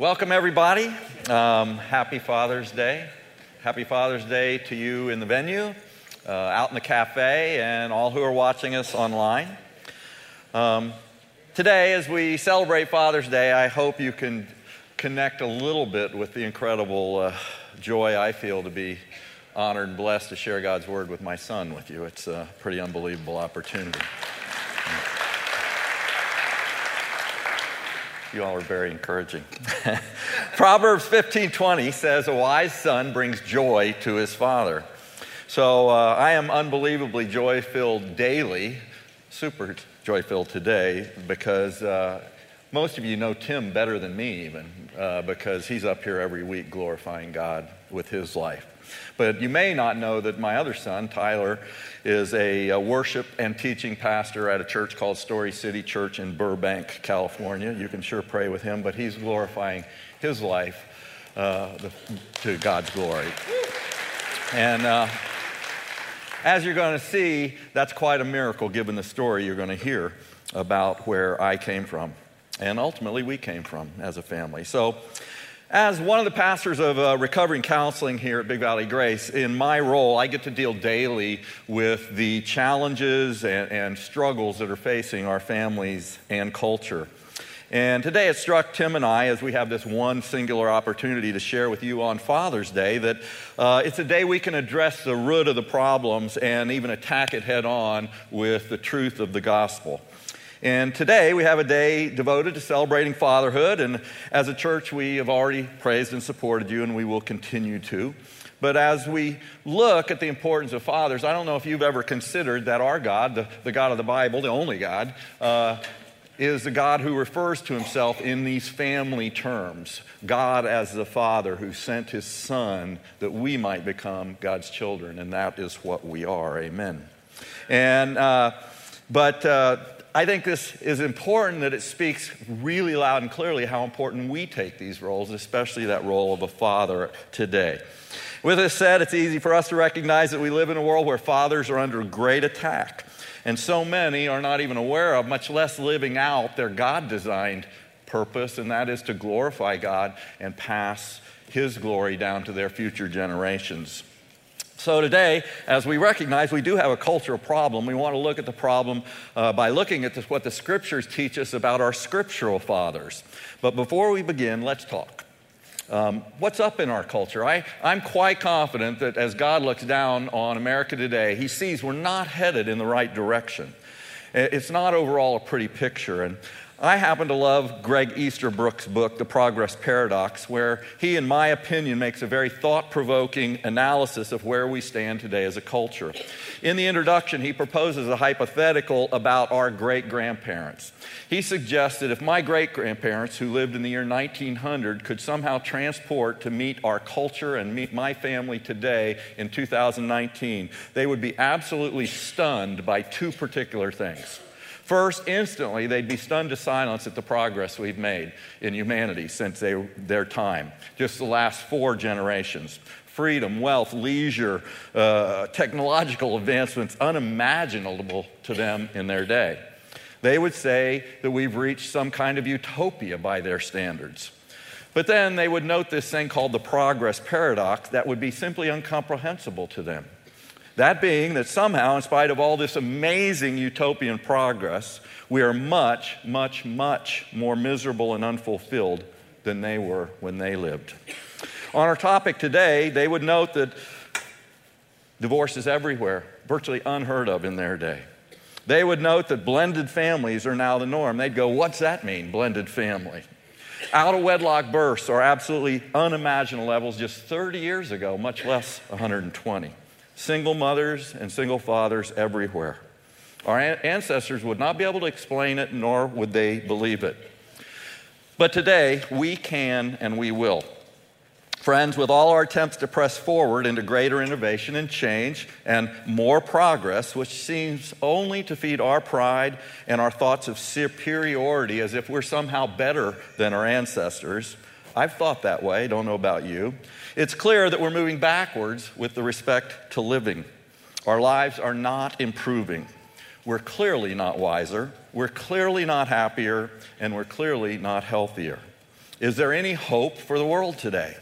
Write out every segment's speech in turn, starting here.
Welcome, everybody. Um, happy Father's Day. Happy Father's Day to you in the venue, uh, out in the cafe, and all who are watching us online. Um, today, as we celebrate Father's Day, I hope you can connect a little bit with the incredible uh, joy I feel to be honored and blessed to share God's Word with my son with you. It's a pretty unbelievable opportunity. You all are very encouraging. Proverbs 15:20 says, "A wise son brings joy to his father." So uh, I am unbelievably joy-filled daily, super joy-filled today, because uh, most of you know Tim better than me, even uh, because he's up here every week glorifying God with his life. But you may not know that my other son, Tyler, is a, a, worship and teaching pastor at a church called Story City Church in Burbank, California. You can sure pray with him, but he's glorifying his life uh, the, to God's glory. And uh, as you're going to see, that's quite a miracle given the story you're going to hear about where I came from and ultimately we came from as a family. So, as one of the pastors of uh, recovering counseling here at Big Valley Grace, in my role, I get to deal daily with the challenges and, and struggles that are facing our families and culture. And today it struck Tim and I, as we have this one singular opportunity to share with you on Father's Day, that uh, it's a day we can address the root of the problems and even attack it head on with the truth of the gospel. And today we have a day devoted to celebrating fatherhood. And as a church, we have already praised and supported you, and we will continue to. But as we look at the importance of fathers, I don't know if you've ever considered that our God, the, the God of the Bible, the only God, uh, is the God who refers to himself in these family terms God as the Father who sent his Son that we might become God's children. And that is what we are. Amen. And, uh, but, uh, I think this is important that it speaks really loud and clearly how important we take these roles, especially that role of a father today. With this said, it's easy for us to recognize that we live in a world where fathers are under great attack. And so many are not even aware of, much less living out their God designed purpose, and that is to glorify God and pass His glory down to their future generations. So, today, as we recognize we do have a cultural problem, we want to look at the problem uh, by looking at this, what the scriptures teach us about our scriptural fathers. But before we begin, let's talk. Um, what's up in our culture? I, I'm quite confident that as God looks down on America today, he sees we're not headed in the right direction. It's not overall a pretty picture. And I happen to love Greg Easterbrook's book, The Progress Paradox, where he, in my opinion, makes a very thought provoking analysis of where we stand today as a culture. In the introduction, he proposes a hypothetical about our great grandparents. He suggests that if my great grandparents, who lived in the year 1900, could somehow transport to meet our culture and meet my family today in 2019, they would be absolutely stunned by two particular things. First, instantly, they'd be stunned to silence at the progress we've made in humanity since they, their time, just the last four generations. Freedom, wealth, leisure, uh, technological advancements unimaginable to them in their day. They would say that we've reached some kind of utopia by their standards. But then they would note this thing called the progress paradox that would be simply incomprehensible to them. That being that somehow, in spite of all this amazing utopian progress, we are much, much, much more miserable and unfulfilled than they were when they lived. On our topic today, they would note that divorce is everywhere, virtually unheard of in their day. They would note that blended families are now the norm. They'd go, What's that mean, blended family? Out of wedlock births are absolutely unimaginable levels just 30 years ago, much less 120 single mothers and single fathers everywhere. Our ancestors would not be able to explain it, nor would they believe it. But today, we can and we will. Friends, with all our attempts to press forward into greater innovation and change and more progress, which seems only to feed our pride and our thoughts of superiority as if we're somehow better than our ancestors, I've thought that way, don't know about you. It's clear that we're moving backwards with the respect to living. Our lives are not improving. We're clearly not wiser, we're clearly not happier, and we're clearly not healthier. Is there any hope for the world today?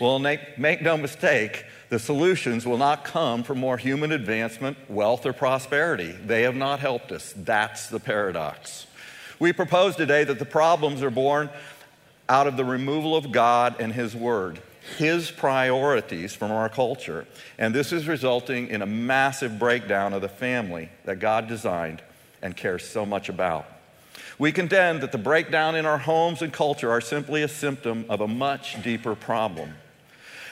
Well, make, make no mistake, the solutions will not come from more human advancement, wealth, or prosperity. They have not helped us. That's the paradox. We propose today that the problems are born out of the removal of God and His Word, His priorities from our culture. And this is resulting in a massive breakdown of the family that God designed and cares so much about. We contend that the breakdown in our homes and culture are simply a symptom of a much deeper problem.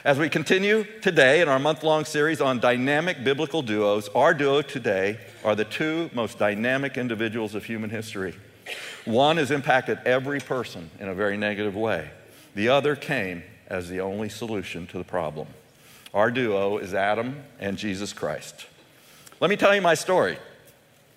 As we continue today in our month long series on dynamic biblical duos, our duo today are the two most dynamic individuals of human history. One has impacted every person in a very negative way, the other came as the only solution to the problem. Our duo is Adam and Jesus Christ. Let me tell you my story.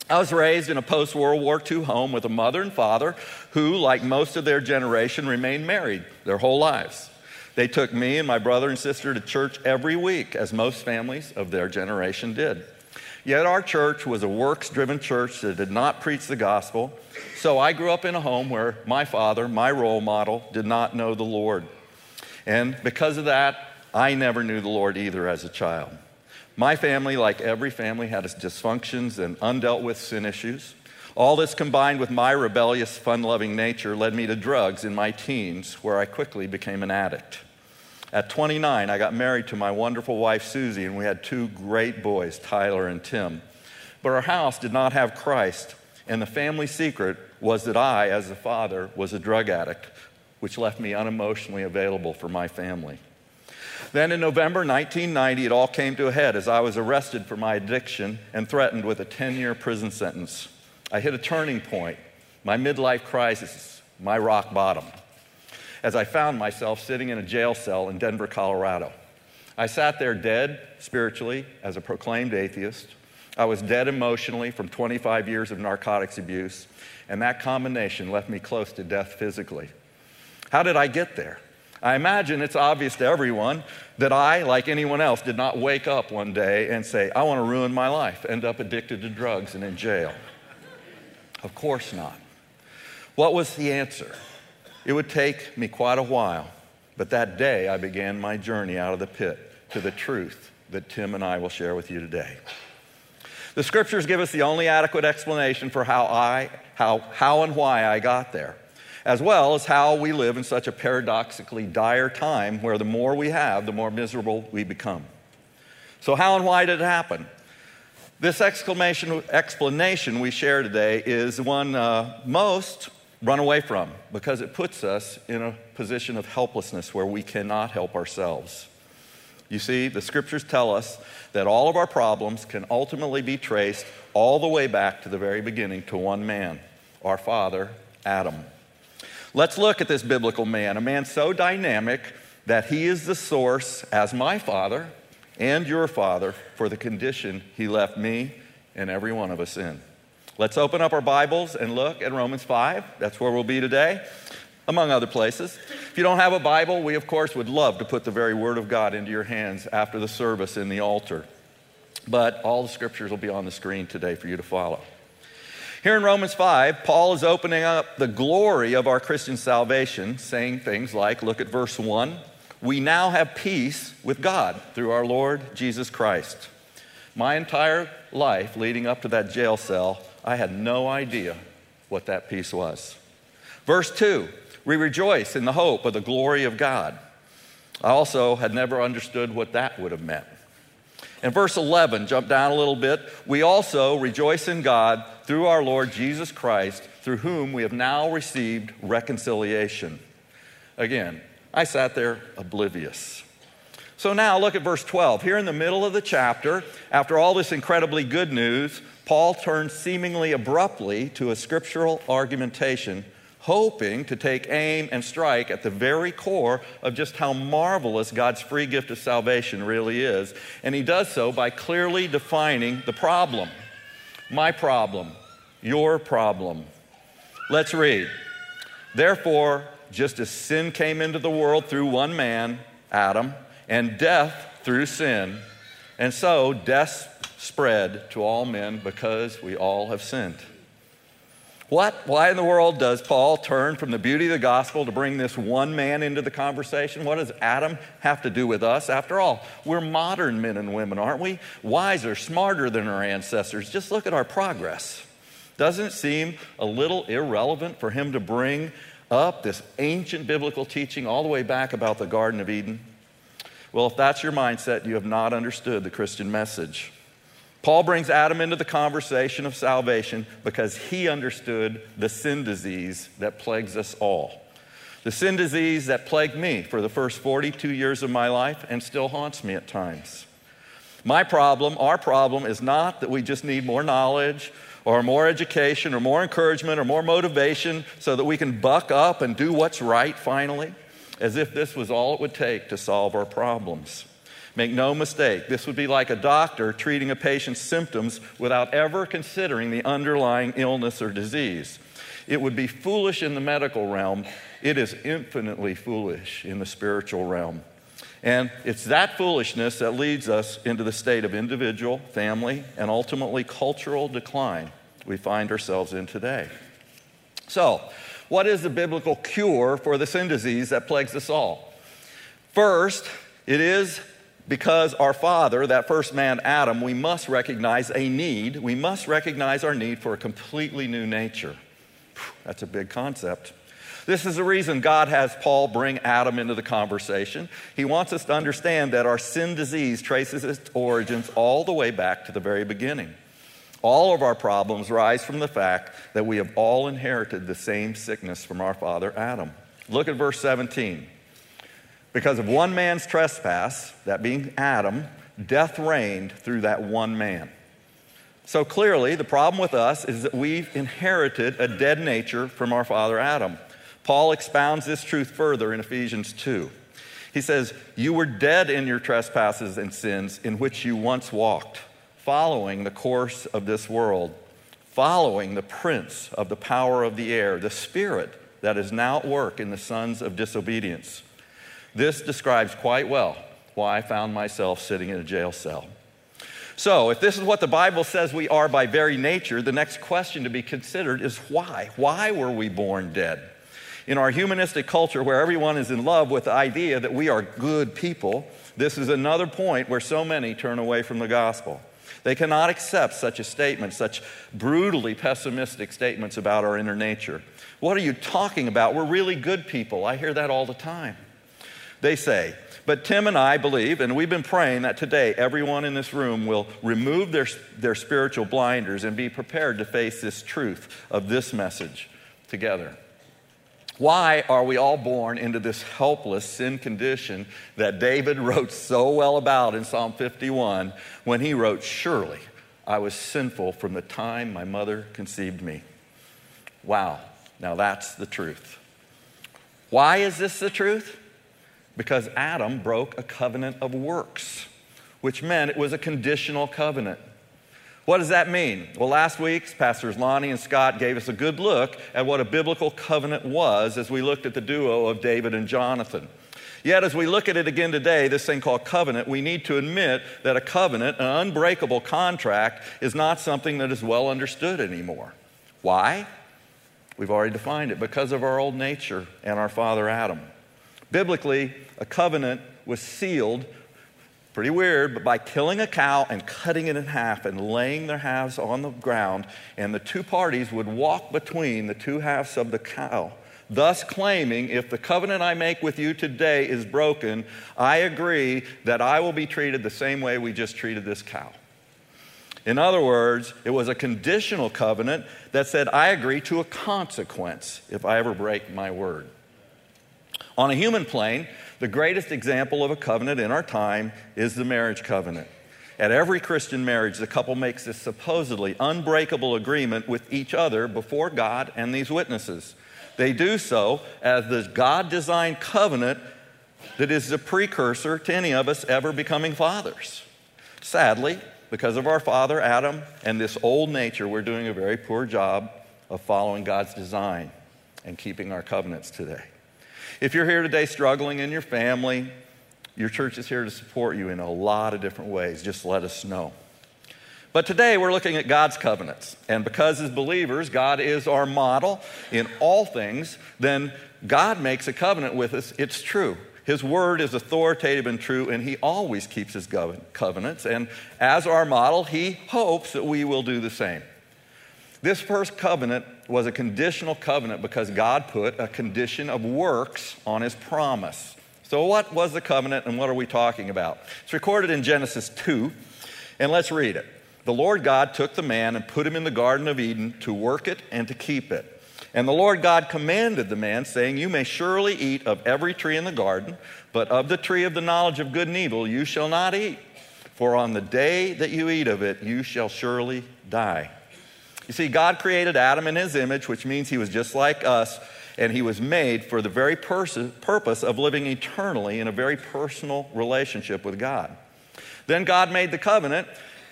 I was raised in a post World War II home with a mother and father who, like most of their generation, remained married their whole lives. They took me and my brother and sister to church every week, as most families of their generation did. Yet our church was a works driven church that did not preach the gospel. So I grew up in a home where my father, my role model, did not know the Lord. And because of that, I never knew the Lord either as a child. My family, like every family, had its dysfunctions and undealt with sin issues. All this combined with my rebellious, fun loving nature led me to drugs in my teens, where I quickly became an addict. At 29, I got married to my wonderful wife, Susie, and we had two great boys, Tyler and Tim. But our house did not have Christ, and the family secret was that I, as a father, was a drug addict, which left me unemotionally available for my family. Then in November 1990, it all came to a head as I was arrested for my addiction and threatened with a 10 year prison sentence. I hit a turning point, my midlife crisis, my rock bottom, as I found myself sitting in a jail cell in Denver, Colorado. I sat there dead spiritually as a proclaimed atheist. I was dead emotionally from 25 years of narcotics abuse, and that combination left me close to death physically. How did I get there? I imagine it's obvious to everyone that I, like anyone else, did not wake up one day and say, I want to ruin my life, end up addicted to drugs and in jail. Of course not. What was the answer? It would take me quite a while, but that day I began my journey out of the pit to the truth that Tim and I will share with you today. The scriptures give us the only adequate explanation for how I how how and why I got there, as well as how we live in such a paradoxically dire time where the more we have, the more miserable we become. So how and why did it happen? This exclamation, explanation we share today is one uh, most run away from because it puts us in a position of helplessness where we cannot help ourselves. You see, the scriptures tell us that all of our problems can ultimately be traced all the way back to the very beginning to one man, our father, Adam. Let's look at this biblical man, a man so dynamic that he is the source, as my father, and your Father for the condition He left me and every one of us in. Let's open up our Bibles and look at Romans 5. That's where we'll be today, among other places. If you don't have a Bible, we, of course, would love to put the very Word of God into your hands after the service in the altar. But all the scriptures will be on the screen today for you to follow. Here in Romans 5, Paul is opening up the glory of our Christian salvation, saying things like, look at verse 1 we now have peace with God through our Lord Jesus Christ. My entire life leading up to that jail cell, I had no idea what that peace was. Verse 2 We rejoice in the hope of the glory of God. I also had never understood what that would have meant. In verse 11, jump down a little bit. We also rejoice in God through our Lord Jesus Christ, through whom we have now received reconciliation. Again, I sat there oblivious. So now look at verse 12. Here in the middle of the chapter, after all this incredibly good news, Paul turns seemingly abruptly to a scriptural argumentation, hoping to take aim and strike at the very core of just how marvelous God's free gift of salvation really is. And he does so by clearly defining the problem my problem, your problem. Let's read. Therefore, just as sin came into the world through one man, Adam, and death through sin, and so death spread to all men because we all have sinned. What? Why in the world does Paul turn from the beauty of the gospel to bring this one man into the conversation? What does Adam have to do with us? After all, we're modern men and women, aren't we? Wiser, smarter than our ancestors. Just look at our progress. Doesn't it seem a little irrelevant for him to bring up this ancient biblical teaching all the way back about the Garden of Eden? Well, if that's your mindset, you have not understood the Christian message. Paul brings Adam into the conversation of salvation because he understood the sin disease that plagues us all. The sin disease that plagued me for the first 42 years of my life and still haunts me at times. My problem, our problem, is not that we just need more knowledge or more education or more encouragement or more motivation so that we can buck up and do what's right finally, as if this was all it would take to solve our problems. Make no mistake, this would be like a doctor treating a patient's symptoms without ever considering the underlying illness or disease. It would be foolish in the medical realm. It is infinitely foolish in the spiritual realm. And it's that foolishness that leads us into the state of individual, family, and ultimately cultural decline we find ourselves in today. So, what is the biblical cure for the sin disease that plagues us all? First, it is because our father, that first man, Adam, we must recognize a need. We must recognize our need for a completely new nature. That's a big concept. This is the reason God has Paul bring Adam into the conversation. He wants us to understand that our sin disease traces its origins all the way back to the very beginning. All of our problems rise from the fact that we have all inherited the same sickness from our father Adam. Look at verse 17. Because of one man's trespass, that being Adam, death reigned through that one man. So clearly, the problem with us is that we've inherited a dead nature from our father Adam. Paul expounds this truth further in Ephesians 2. He says, You were dead in your trespasses and sins in which you once walked, following the course of this world, following the prince of the power of the air, the spirit that is now at work in the sons of disobedience this describes quite well why I found myself sitting in a jail cell. So, if this is what the Bible says we are by very nature, the next question to be considered is why? Why were we born dead? In our humanistic culture, where everyone is in love with the idea that we are good people, this is another point where so many turn away from the gospel. They cannot accept such a statement, such brutally pessimistic statements about our inner nature. What are you talking about? We're really good people. I hear that all the time. They say, but Tim and I believe, and we've been praying that today everyone in this room will remove their, their spiritual blinders and be prepared to face this truth of this message together. Why are we all born into this helpless sin condition that David wrote so well about in Psalm 51 when he wrote, Surely I was sinful from the time my mother conceived me? Wow, now that's the truth. Why is this the truth? Because Adam broke a covenant of works, which meant it was a conditional covenant. What does that mean? Well, last week, Pastors Lonnie and Scott gave us a good look at what a biblical covenant was as we looked at the duo of David and Jonathan. Yet, as we look at it again today, this thing called covenant, we need to admit that a covenant, an unbreakable contract, is not something that is well understood anymore. Why? We've already defined it because of our old nature and our father Adam. Biblically, a covenant was sealed, pretty weird, but by killing a cow and cutting it in half and laying their halves on the ground, and the two parties would walk between the two halves of the cow, thus claiming, if the covenant I make with you today is broken, I agree that I will be treated the same way we just treated this cow. In other words, it was a conditional covenant that said, I agree to a consequence if I ever break my word. On a human plane, the greatest example of a covenant in our time is the marriage covenant. At every Christian marriage, the couple makes this supposedly unbreakable agreement with each other before God and these witnesses. They do so as the God designed covenant that is the precursor to any of us ever becoming fathers. Sadly, because of our father Adam and this old nature, we're doing a very poor job of following God's design and keeping our covenants today. If you're here today struggling in your family, your church is here to support you in a lot of different ways. Just let us know. But today we're looking at God's covenants. And because as believers, God is our model in all things, then God makes a covenant with us. It's true. His word is authoritative and true, and he always keeps his covenants. And as our model, he hopes that we will do the same. This first covenant was a conditional covenant because God put a condition of works on his promise. So, what was the covenant and what are we talking about? It's recorded in Genesis 2, and let's read it. The Lord God took the man and put him in the Garden of Eden to work it and to keep it. And the Lord God commanded the man, saying, You may surely eat of every tree in the garden, but of the tree of the knowledge of good and evil you shall not eat. For on the day that you eat of it, you shall surely die. You see, God created Adam in his image, which means he was just like us, and he was made for the very pers- purpose of living eternally in a very personal relationship with God. Then God made the covenant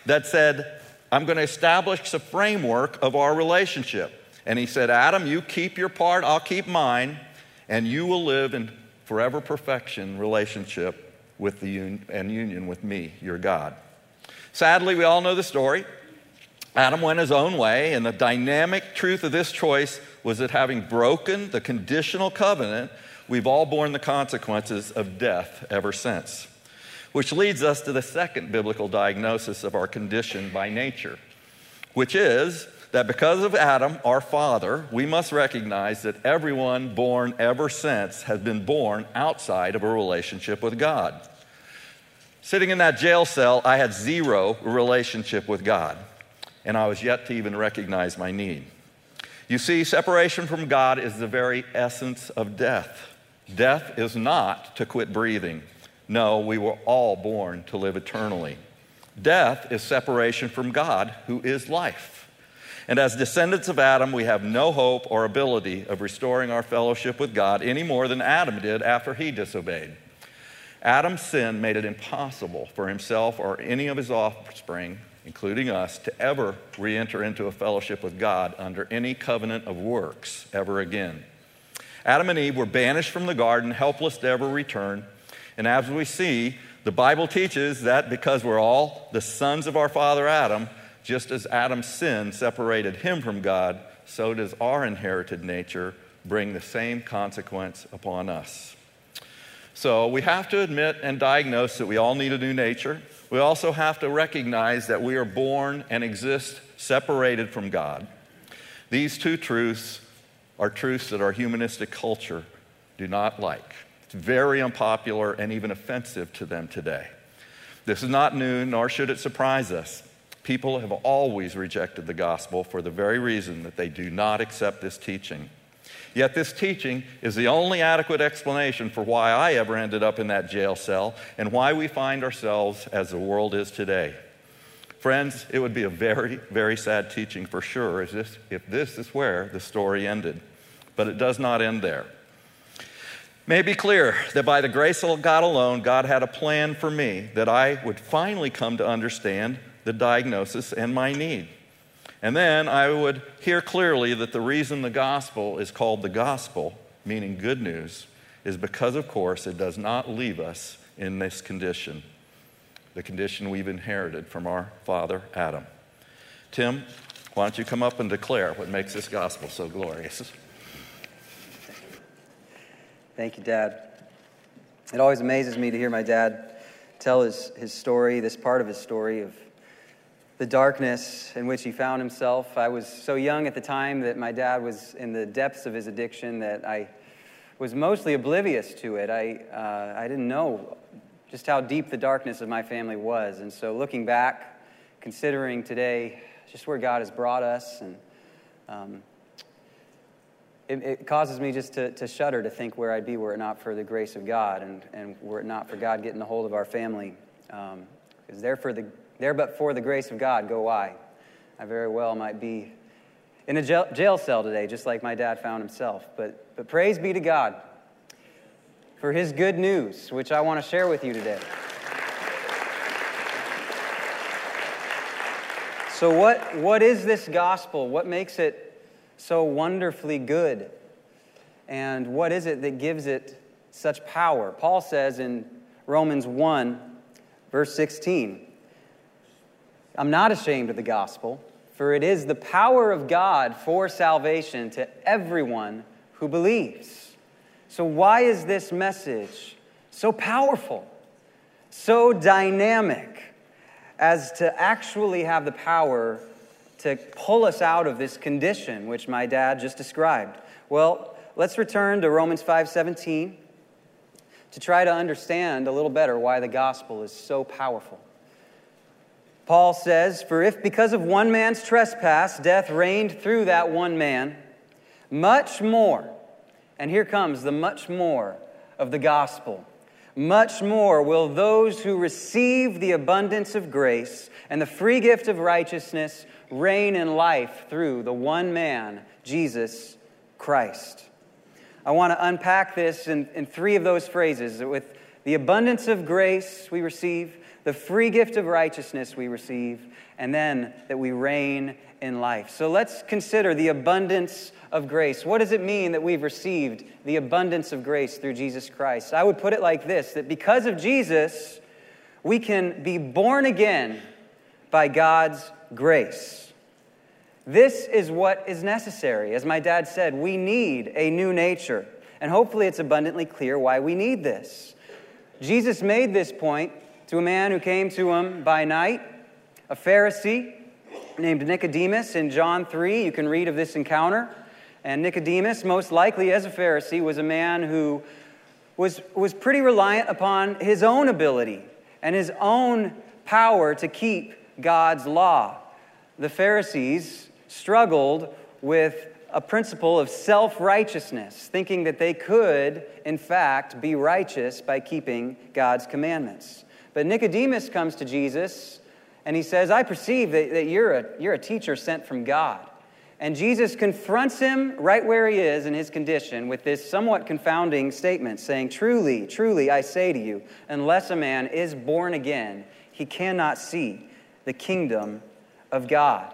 that said, I'm going to establish the framework of our relationship. And he said, Adam, you keep your part, I'll keep mine, and you will live in forever perfection relationship with the un- and union with me, your God. Sadly, we all know the story. Adam went his own way, and the dynamic truth of this choice was that having broken the conditional covenant, we've all borne the consequences of death ever since. Which leads us to the second biblical diagnosis of our condition by nature, which is that because of Adam, our father, we must recognize that everyone born ever since has been born outside of a relationship with God. Sitting in that jail cell, I had zero relationship with God and I was yet to even recognize my need. You see, separation from God is the very essence of death. Death is not to quit breathing. No, we were all born to live eternally. Death is separation from God, who is life. And as descendants of Adam, we have no hope or ability of restoring our fellowship with God any more than Adam did after he disobeyed. Adam's sin made it impossible for himself or any of his offspring including us, to ever re enter into a fellowship with God under any covenant of works ever again. Adam and Eve were banished from the garden, helpless to ever return. And as we see, the Bible teaches that because we're all the sons of our father Adam, just as Adam's sin separated him from God, so does our inherited nature bring the same consequence upon us. So we have to admit and diagnose that we all need a new nature. We also have to recognize that we are born and exist separated from God. These two truths are truths that our humanistic culture do not like. It's very unpopular and even offensive to them today. This is not new, nor should it surprise us. People have always rejected the gospel for the very reason that they do not accept this teaching. Yet, this teaching is the only adequate explanation for why I ever ended up in that jail cell and why we find ourselves as the world is today. Friends, it would be a very, very sad teaching for sure if this, if this is where the story ended. But it does not end there. May be clear that by the grace of God alone, God had a plan for me that I would finally come to understand the diagnosis and my need. And then I would hear clearly that the reason the gospel is called the gospel, meaning good news, is because, of course, it does not leave us in this condition, the condition we've inherited from our father Adam. Tim, why don't you come up and declare what makes this gospel so glorious? Thank you, Dad. It always amazes me to hear my dad tell his, his story, this part of his story of the darkness in which he found himself. I was so young at the time that my dad was in the depths of his addiction that I was mostly oblivious to it. I, uh, I didn't know just how deep the darkness of my family was. And so, looking back, considering today just where God has brought us, and um, it, it, causes me just to, to shudder to think where I'd be were it not for the grace of God and, and were it not for God getting a hold of our family. Um, because there for the there but for the grace of God go I. I very well might be in a jail, cell today, just like my dad found himself. But, but praise be to God for his good news, which I want to share with you today. So, what, what is this gospel? What makes it so wonderfully good? And what is it that gives it such power? Paul says in Romans 1, verse 16, I'm not ashamed of the gospel, for it is the power of God for salvation to everyone who believes. So, why is this message so powerful, so dynamic, as to actually have the power to pull us out of this condition which my dad just described? Well, let's return to Romans 5:17 to try to understand a little better why the gospel is so powerful. Paul says, For if because of one man's trespass death reigned through that one man, much more, and here comes the much more of the gospel, much more will those who receive the abundance of grace and the free gift of righteousness reign in life through the one man, Jesus Christ. I want to unpack this in, in three of those phrases with the abundance of grace we receive, the free gift of righteousness we receive, and then that we reign in life. So let's consider the abundance of grace. What does it mean that we've received the abundance of grace through Jesus Christ? I would put it like this that because of Jesus, we can be born again by God's grace. This is what is necessary. As my dad said, we need a new nature. And hopefully, it's abundantly clear why we need this. Jesus made this point to a man who came to him by night, a Pharisee named Nicodemus in John 3. You can read of this encounter. And Nicodemus, most likely as a Pharisee, was a man who was, was pretty reliant upon his own ability and his own power to keep God's law. The Pharisees struggled with a principle of self righteousness, thinking that they could, in fact, be righteous by keeping God's commandments. But Nicodemus comes to Jesus and he says, I perceive that, that you're, a, you're a teacher sent from God. And Jesus confronts him right where he is in his condition with this somewhat confounding statement saying, Truly, truly, I say to you, unless a man is born again, he cannot see the kingdom of God.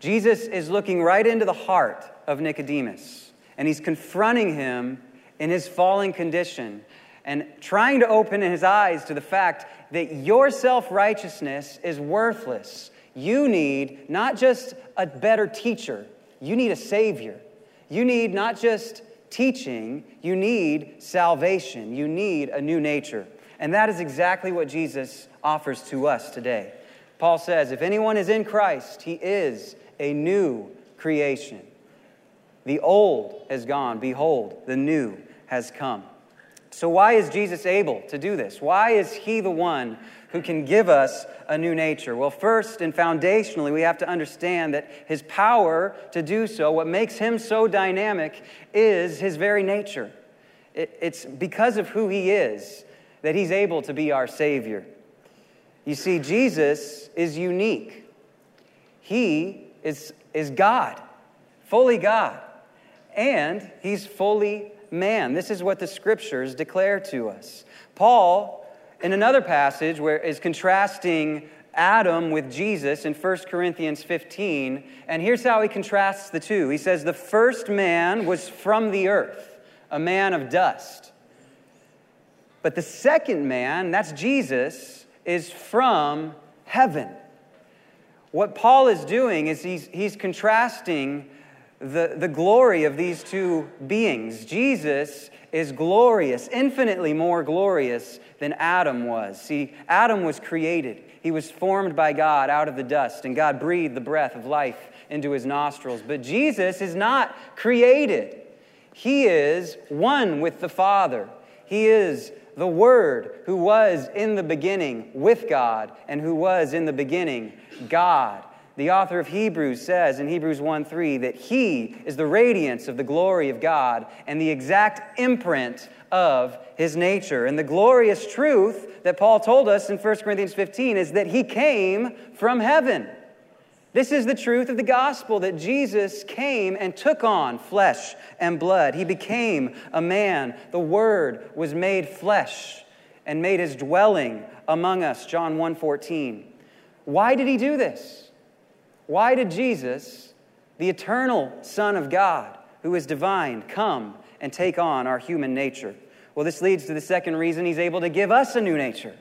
Jesus is looking right into the heart of Nicodemus, and he's confronting him in his falling condition and trying to open his eyes to the fact that your self righteousness is worthless. You need not just a better teacher, you need a Savior. You need not just teaching, you need salvation. You need a new nature. And that is exactly what Jesus offers to us today. Paul says, If anyone is in Christ, he is a new creation. The old has gone. Behold, the new has come. So, why is Jesus able to do this? Why is he the one who can give us a new nature? Well, first and foundationally, we have to understand that his power to do so, what makes him so dynamic, is his very nature. it's because of who he is that he's able to be our Savior. You see, Jesus is unique. He is, is God, fully God, and he's fully man. This is what the scriptures declare to us. Paul, in another passage where is contrasting Adam with Jesus in 1 Corinthians 15, and here's how he contrasts the two. He says, The first man was from the earth, a man of dust. But the second man, that's Jesus, is from heaven. What Paul is doing is he's, he's contrasting the, the glory of these two beings. Jesus is glorious, infinitely more glorious than Adam was. See, Adam was created, he was formed by God out of the dust, and God breathed the breath of life into his nostrils. But Jesus is not created, he is one with the Father. He is the Word who was in the beginning with God and who was in the beginning God. The author of Hebrews says in Hebrews 1 3 that he is the radiance of the glory of God and the exact imprint of his nature. And the glorious truth that Paul told us in 1 Corinthians 15 is that he came from heaven. This is the truth of the gospel that Jesus came and took on flesh and blood. He became a man. The Word was made flesh and made his dwelling among us. John 1:14. Why did he do this? Why did Jesus, the eternal Son of God, who is divine, come and take on our human nature? Well, this leads to the second reason he's able to give us a new nature,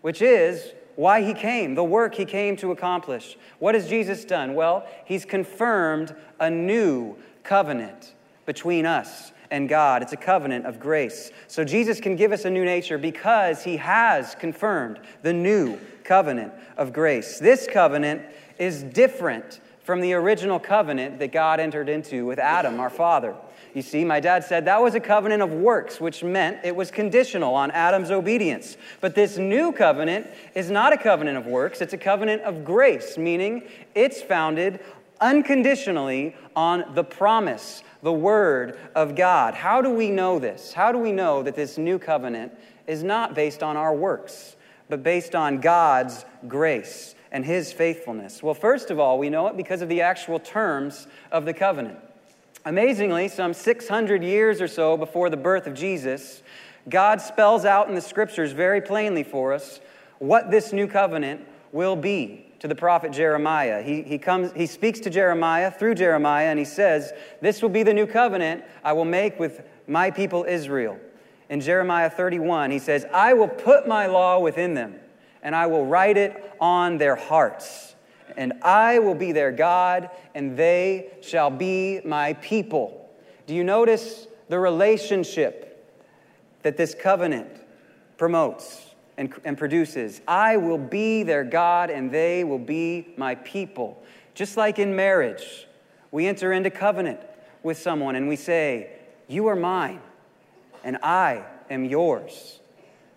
which is why he came, the work he came to accomplish. What has Jesus done? Well, he's confirmed a new covenant between us and God. It's a covenant of grace. So Jesus can give us a new nature because he has confirmed the new covenant of grace. This covenant is different from the original covenant that God entered into with Adam, our father. You see, my dad said that was a covenant of works, which meant it was conditional on Adam's obedience. But this new covenant is not a covenant of works, it's a covenant of grace, meaning it's founded unconditionally on the promise, the word of God. How do we know this? How do we know that this new covenant is not based on our works, but based on God's grace and his faithfulness? Well, first of all, we know it because of the actual terms of the covenant. Amazingly, some 600 years or so before the birth of Jesus, God spells out in the scriptures very plainly for us what this new covenant will be to the prophet Jeremiah. He, he, comes, he speaks to Jeremiah through Jeremiah, and he says, This will be the new covenant I will make with my people Israel. In Jeremiah 31, he says, I will put my law within them, and I will write it on their hearts and I will be their God, and they shall be my people. Do you notice the relationship that this covenant promotes and, and produces? I will be their God, and they will be my people. Just like in marriage, we enter into covenant with someone and we say, You are mine, and I am yours.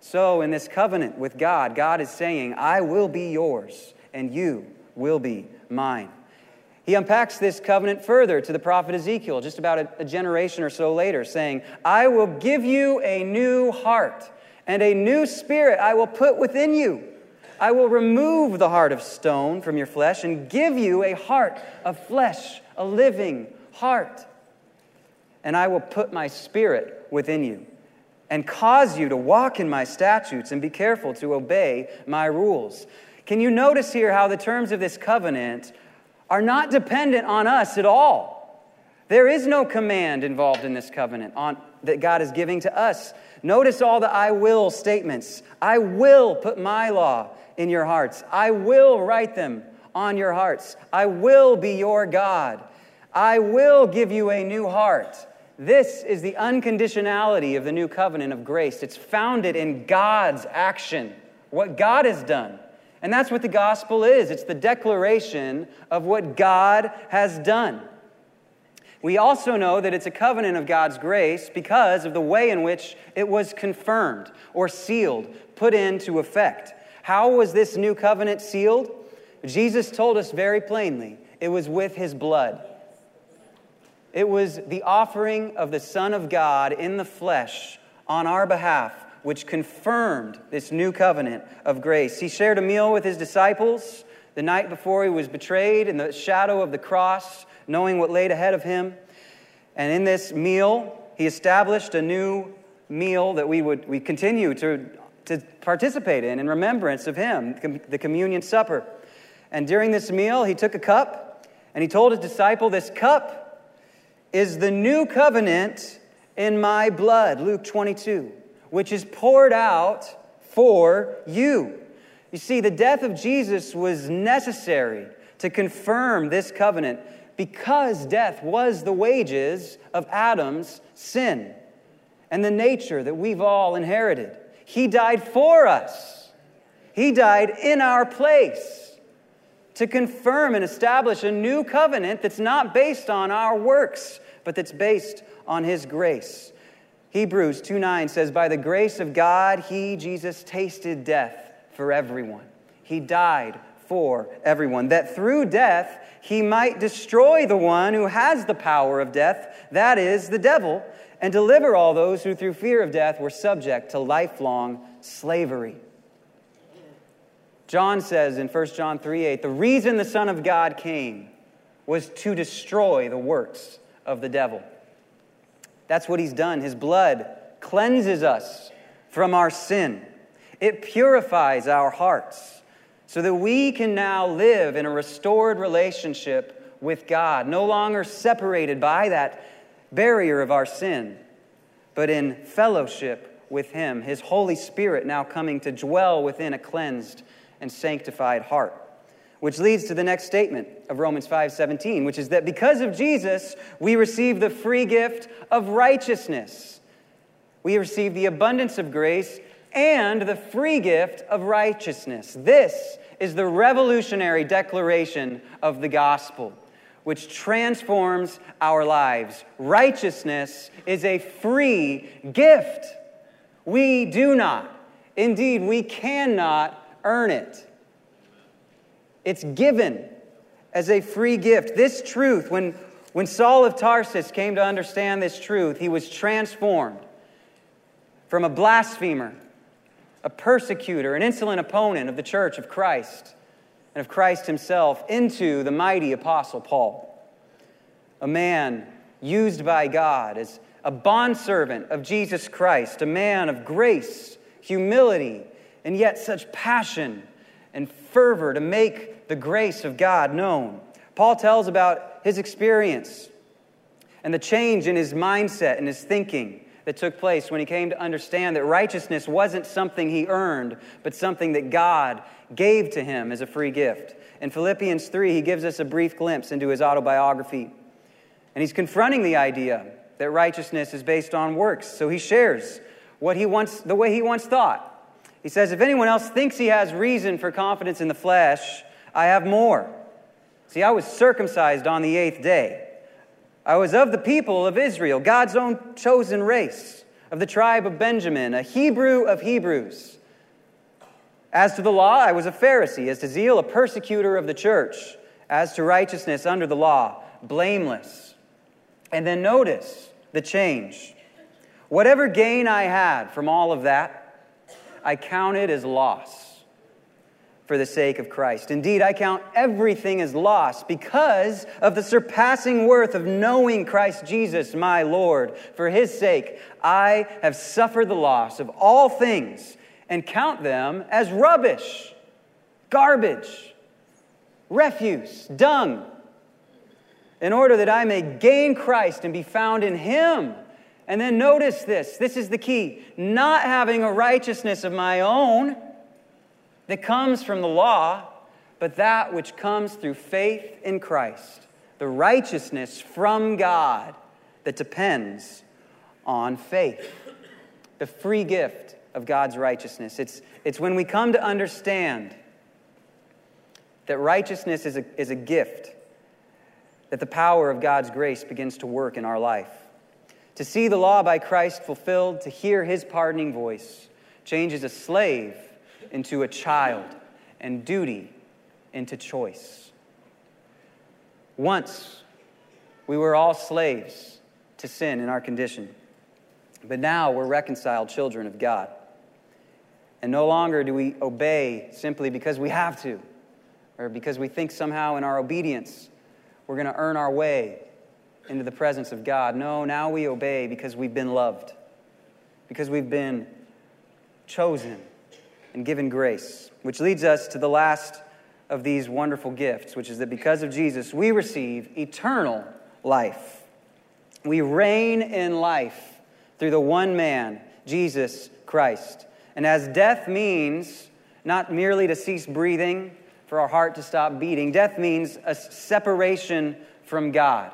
So, in this covenant with God, God is saying, I will be yours, and you will be mine. He unpacks this covenant further to the prophet Ezekiel, just about a, a, generation or so later, saying, I will give you a new heart, and a new spirit I will put within you. I will remove the heart of stone from your flesh and give you a heart of flesh, a living heart. And I will put my spirit within you and cause you to walk in my statutes and be careful to obey my rules. Can you notice here how the terms of this covenant are not dependent on us at all? There is no command involved in this covenant on, that God is giving to us. Notice all the I will statements. I will put my law in your hearts. I will write them on your hearts. I will be your God. I will give you a new heart. This is the unconditionality of the new covenant of grace. It's founded in God's action, what God has done. And that's what the gospel is it's the declaration of what God has done. We also know that it's a covenant of God's grace because of the way in which it was confirmed or sealed, put into effect. How was this new covenant sealed? Jesus told us very plainly it was with his blood. It was the offering of the Son of God in the flesh on our behalf which confirmed this new covenant of grace. He shared a meal with his disciples the night before he was betrayed in the shadow of the cross, knowing what laid ahead of him. And in this meal, he established a new meal that we would we continue to, to participate in in remembrance of him, the communion supper. And during this meal, he took a cup and he told his disciple, This cup is the new covenant in my blood. Luke 22 which is poured out for you. You see, the death of Jesus was necessary to confirm this covenant because death was the wages of Adam's sin and the nature that we've all inherited. He died for us, He died in our place to confirm and establish a new covenant that's not based on our works, but that's based on His grace. Hebrews 2 9 says, By the grace of God, he, Jesus, tasted death for everyone. He died for everyone, that through death he might destroy the one who has the power of death, that is, the devil, and deliver all those who through fear of death were subject to lifelong slavery. John says in 1 John 3 8, the reason the Son of God came was to destroy the works of the devil. That's what he's done. His blood cleanses us from our sin, it purifies our hearts so that we can now live in a restored relationship with God, no longer separated by that barrier of our sin, but in fellowship with Him. His Holy Spirit now coming to dwell within a cleansed and sanctified heart. Which leads to the next statement of Romans 5:17, which is that because of Jesus, we receive the free gift of righteousness. We receive the abundance of grace and the free gift of righteousness. This is the revolutionary declaration of the gospel, which transforms our lives. Righteousness is a free gift. We do not, indeed, we cannot earn it. It's given as a free gift. This truth, when, when Saul of Tarsus came to understand this truth, he was transformed from a blasphemer a persecutor, an insolent opponent of the church of Christ and of Christ himself, into the mighty apostle Paul, a man used by God as a bondservant of Jesus Christ, a man of grace, humility, and yet such passion and fervor to make the grace of God known. Paul tells about his experience and the change in his mindset and his thinking that took place when he came to understand that righteousness wasn't something he earned, but something that God gave to him as a free gift. In Philippians 3, he gives us a brief glimpse into his autobiography. And he's confronting the idea that righteousness is based on works. So he shares what he once, the way he once thought. He says, If anyone else thinks he has reason for confidence in the flesh, I have more. See, I was circumcised on the eighth day I was of the people of Israel, God's own chosen race, of the tribe of Benjamin, a Hebrew of Hebrews. As to the law, I was a Pharisee. As to zeal, a persecutor of the church. As to righteousness under the law, blameless. And then notice the change. Whatever gain I had from all of that, I counted as loss for the sake of Christ. Indeed, I count everything as loss because of the surpassing worth of knowing Christ Jesus, my Lord. For his sake, I have suffered the loss of all things and count them as rubbish, garbage, refuse, dung, in order that I may gain Christ and be found in him. And then notice this this is the key not having a righteousness of my own that comes from the law, but that which comes through faith in Christ, the righteousness from God that depends on faith, the free gift of God's righteousness. It's, it's when we come to understand that righteousness is a, is a gift, that the power of God's grace begins to work in our life. To see the law by Christ fulfilled, to hear his pardoning voice, changes a slave into a child, and duty into choice. Once, we were all slaves to sin in our condition, but now we're reconciled children of God. And no longer do we obey simply because we have to, or because we think somehow in our obedience we're going to earn our way into the presence of God. No, now we obey because we've been loved, because we've been chosen and given grace, which leads us to the last of these wonderful gifts, which is that because of Jesus, we receive eternal life. We reign in life through the one man, Jesus Christ. And as death means not merely to cease breathing, for our heart to stop beating, death means a separation from God.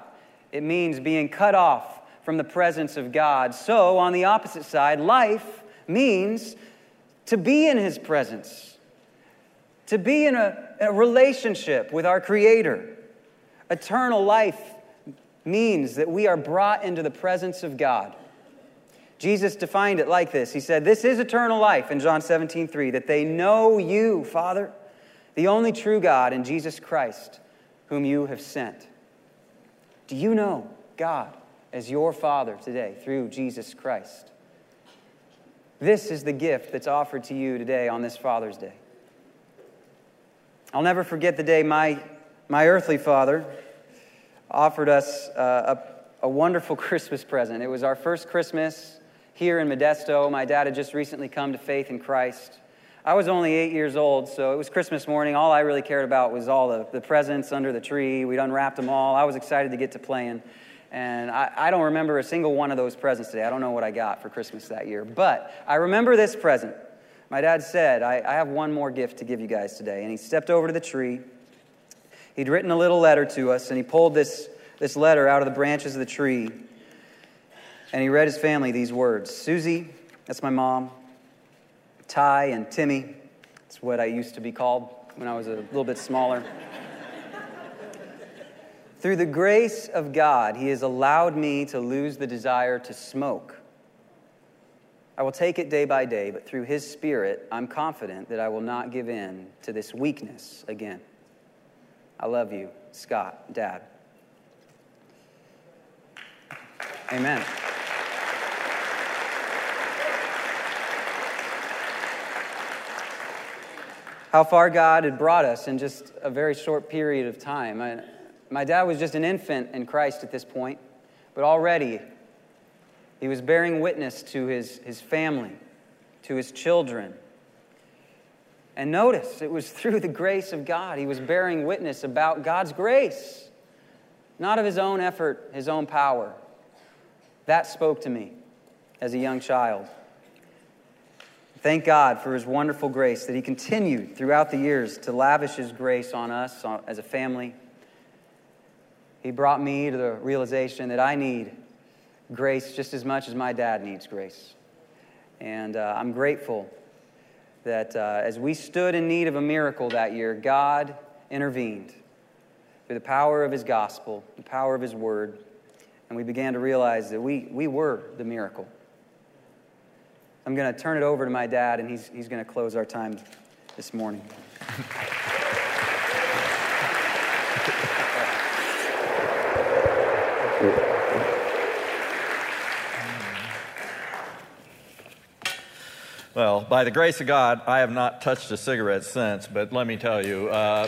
It means being cut off from the presence of God. So, on the opposite side, life means to be in His presence, to be in a, a relationship with our Creator. Eternal life means that we are brought into the presence of God. Jesus defined it like this He said, This is eternal life in John 17, 3, that they know you, Father, the only true God, and Jesus Christ, whom you have sent. Do you know God as your Father today through Jesus Christ? This is the gift that's offered to you today on this Father's Day. I'll never forget the day my, my earthly father offered us uh, a, a wonderful Christmas present. It was our first Christmas here in Modesto. My dad had just recently come to faith in Christ. I was only eight years old, so it was Christmas morning. All I really cared about was all the, the presents under the tree. We'd unwrapped them all. I was excited to get to playing. And I, I, don't remember a single one of those presents today. I don't know what I got for Christmas that year. But I remember this present. my dad said, I, I have one more gift to give you guys today. And he stepped over to the tree. He'd written a little letter to us, and he pulled this, this letter out of the branches of the tree. And he read his family these words Susie, that's my mom, Ty, and Timmy, that's what I used to be called when I was a little bit smaller. Through the grace of God, He has allowed me to lose the desire to smoke. I will take it day by day, but through His Spirit, I'm confident that I will not give in to this weakness again. I love you, Scott, Dad. Amen. How far God had brought us in just a very short period of time. I, my dad was just an infant in Christ at this point, but already he was bearing witness to his, his family, to his children. And notice, it was through the grace of God. He was bearing witness about God's grace, not of his own effort, his own power. That spoke to me as a young child. Thank God for his wonderful grace that he continued throughout the years to lavish his grace on us as a family he brought me to the realization that I need grace just as much as my dad needs grace. And uh, I'm grateful that uh, as we stood in need of a miracle that year, God intervened through the power of His gospel, the power of His word, and we began to realize that we, we were the miracle. I'm going to turn it over to my dad, and he's, he's going to close our time this morning. Well, by the grace of God, I have not touched a cigarette since, but let me tell you, uh,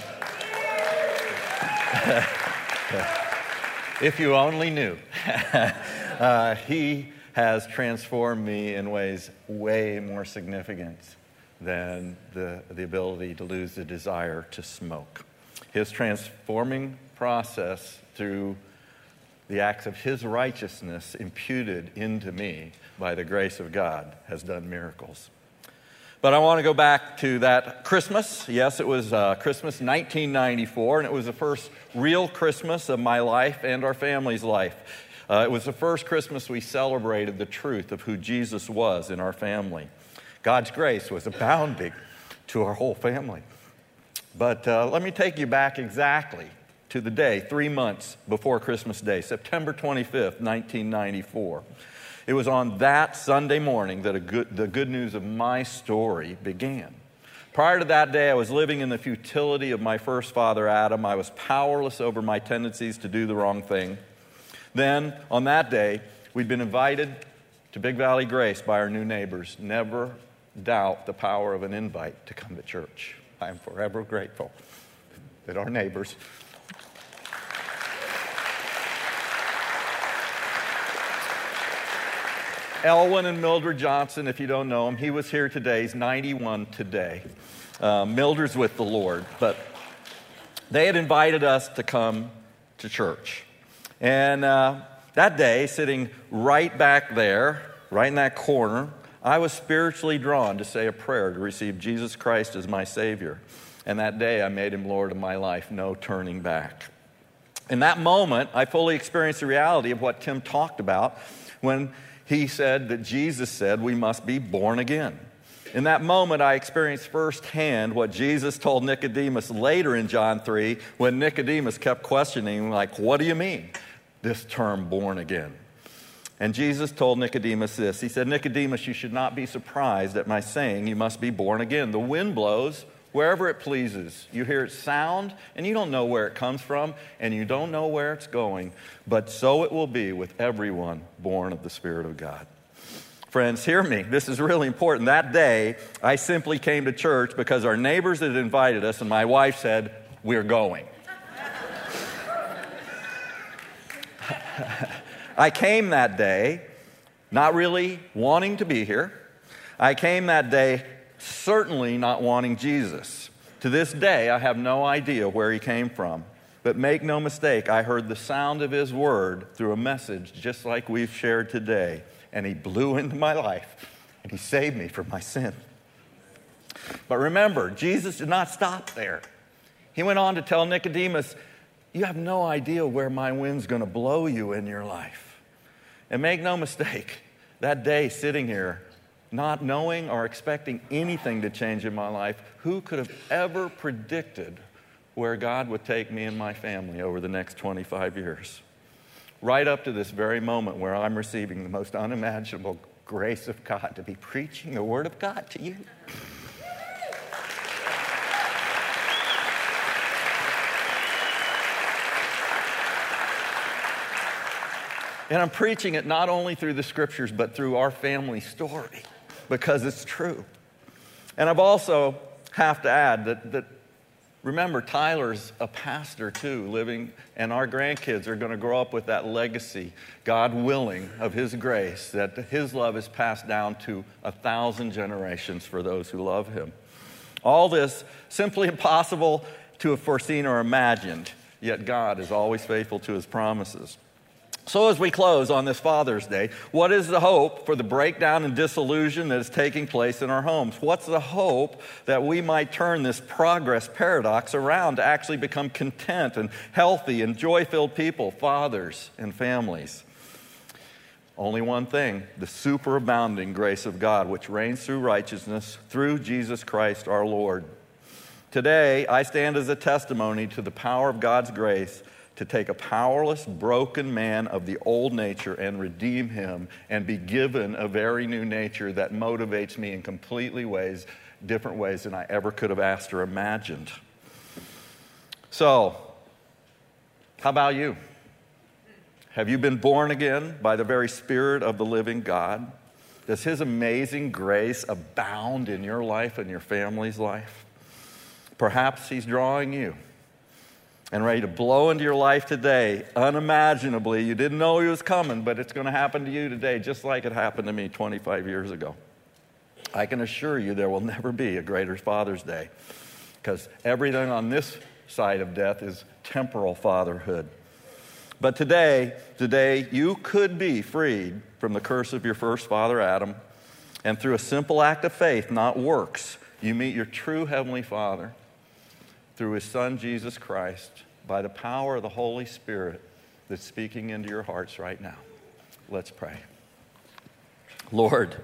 if you only knew, uh, He has transformed me in ways way more significant than the, the ability to lose the desire to smoke. His transforming process through the acts of his righteousness imputed into me by the grace of God has done miracles. But I want to go back to that Christmas. Yes, it was uh, Christmas 1994, and it was the first real Christmas of my life and our family's life. Uh, it was the first Christmas we celebrated the truth of who Jesus was in our family. God's grace was abounding to our whole family. But uh, let me take you back exactly to the day, three months before Christmas Day, September 25th, 1994. It was on that Sunday morning that good, the good news of my story began. Prior to that day, I was living in the futility of my first father, Adam. I was powerless over my tendencies to do the wrong thing. Then, on that day, we'd been invited to Big Valley Grace by our new neighbors. Never doubt the power of an invite to come to church. I am forever grateful that our neighbors Elwin and Mildred Johnson, if you don't know him, he was here today. He's 91 today. Uh, Mildred's with the Lord, but they had invited us to come to church. And uh, that day, sitting right back there, right in that corner, I was spiritually drawn to say a prayer to receive Jesus Christ as my Savior. And that day, I made him Lord of my life, no turning back. In that moment, I fully experienced the reality of what Tim talked about when he said that Jesus said we must be born again. In that moment, I experienced firsthand what Jesus told Nicodemus later in John 3 when Nicodemus kept questioning, like, what do you mean, this term born again? And Jesus told Nicodemus this He said, Nicodemus, you should not be surprised at my saying you must be born again. The wind blows wherever it pleases. You hear its sound, and you don't know where it comes from, and you don't know where it's going. But so it will be with everyone born of the Spirit of God. Friends, hear me. This is really important. That day, I simply came to church because our neighbors had invited us, and my wife said, We're going. I came that day not really wanting to be here. I came that day certainly not wanting Jesus. To this day, I have no idea where he came from. But make no mistake, I heard the sound of his word through a message just like we've shared today. And he blew into my life and he saved me from my sin. But remember, Jesus did not stop there. He went on to tell Nicodemus, You have no idea where my wind's going to blow you in your life. And make no mistake, that day sitting here, not knowing or expecting anything to change in my life, who could have ever predicted where God would take me and my family over the next 25 years? Right up to this very moment where I'm receiving the most unimaginable grace of God to be preaching the Word of God to you. And I'm preaching it not only through the scriptures, but through our family story because it's true. And I've also have to add that, that remember, Tyler's a pastor too, living, and our grandkids are going to grow up with that legacy, God willing, of His grace, that His love is passed down to a thousand generations for those who love Him. All this simply impossible to have foreseen or imagined, yet God is always faithful to His promises. So, as we close on this Father's Day, what is the hope for the breakdown and disillusion that is taking place in our homes? What's the hope that we might turn this progress paradox around to actually become content and healthy and joy filled people, fathers and families? Only one thing the superabounding grace of God, which reigns through righteousness through Jesus Christ our Lord. Today, I stand as a testimony to the power of God's grace to take a powerless, broken man of the old nature and redeem him and be given a very new nature that motivates me in completely ways, different ways than I ever could have asked or imagined. So, how about you? Have you been born again by the very Spirit of the living God? Does His amazing grace abound in your life and your family's life? Perhaps He's drawing you and ready to blow into your life today unimaginably. You didn't know he was coming, but it's going to happen to you today, just like it happened to me 25 years ago. I can assure you there will never be a greater Father's Day because everything on this side of death is temporal fatherhood. But today, today, you could be freed from the curse of your first father, Adam, and through a simple act of faith, not works, you meet your true Heavenly Father through his Son, Jesus Christ, by the power of the Holy Spirit that's speaking into your hearts right now. Let's pray. Lord,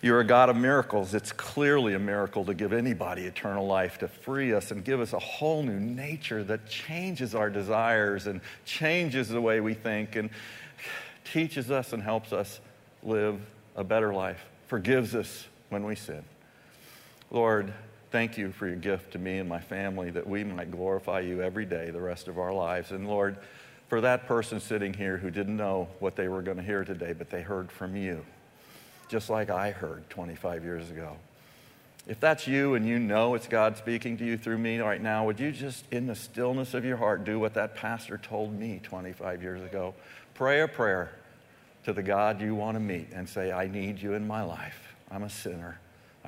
you're a God of miracles. It's clearly a miracle to give anybody eternal life, to free us and give us a whole new nature that changes our desires and changes the way we think and teaches us and helps us live a better life, forgives us when we sin. Lord, Thank you for your gift to me and my family that we might glorify you every day the rest of our lives. And Lord, for that person sitting here who didn't know what they were going to hear today, but they heard from you, just like I heard 25 years ago. If that's you and you know it's God speaking to you through me right now, would you just, in the stillness of your heart, do what that pastor told me 25 years ago? Pray a prayer to the God you want to meet and say, I need you in my life. I'm a sinner.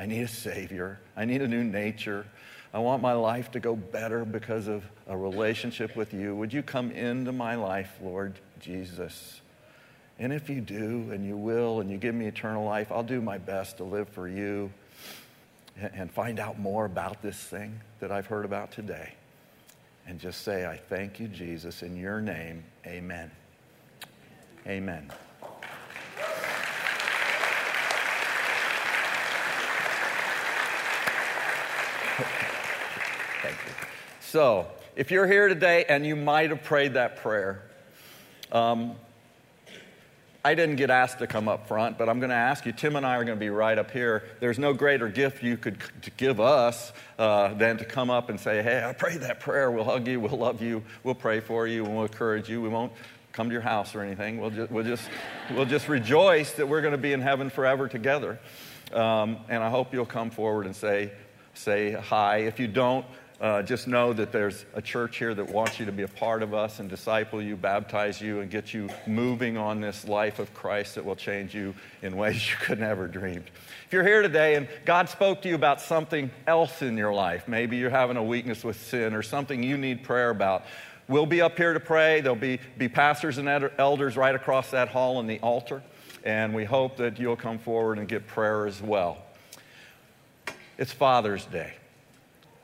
I need a Savior. I need a new nature. I want my life to go better because of a relationship with you. Would you come into my life, Lord Jesus? And if you do, and you will, and you give me eternal life, I'll do my best to live for you and find out more about this thing that I've heard about today. And just say, I thank you, Jesus, in your name. Amen. Amen. Thank you. So, if you're here today and you might have prayed that prayer, um, I didn't get asked to come up front, but I'm going to ask you. Tim and I are going to be right up here. There's no greater gift you could give us uh, than to come up and say, Hey, I prayed that prayer. We'll hug you. We'll love you. We'll pray for you. We'll encourage you. We won't come to your house or anything. We'll just, we'll just, we'll just rejoice that we're going to be in heaven forever together. Um, and I hope you'll come forward and say, say hi. If you don't, uh, just know that there's a church here that wants you to be a part of us and disciple you, baptize you, and get you moving on this life of Christ that will change you in ways you could never dreamed. If you're here today and God spoke to you about something else in your life, maybe you're having a weakness with sin or something you need prayer about, we'll be up here to pray. There'll be, be pastors and elders right across that hall in the altar, and we hope that you'll come forward and get prayer as well. It's Father's Day.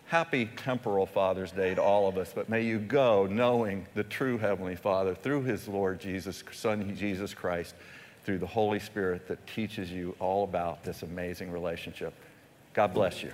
Happy temporal Father's Day to all of us, but may you go knowing the true Heavenly Father through His Lord Jesus, Son Jesus Christ, through the Holy Spirit that teaches you all about this amazing relationship. God bless you.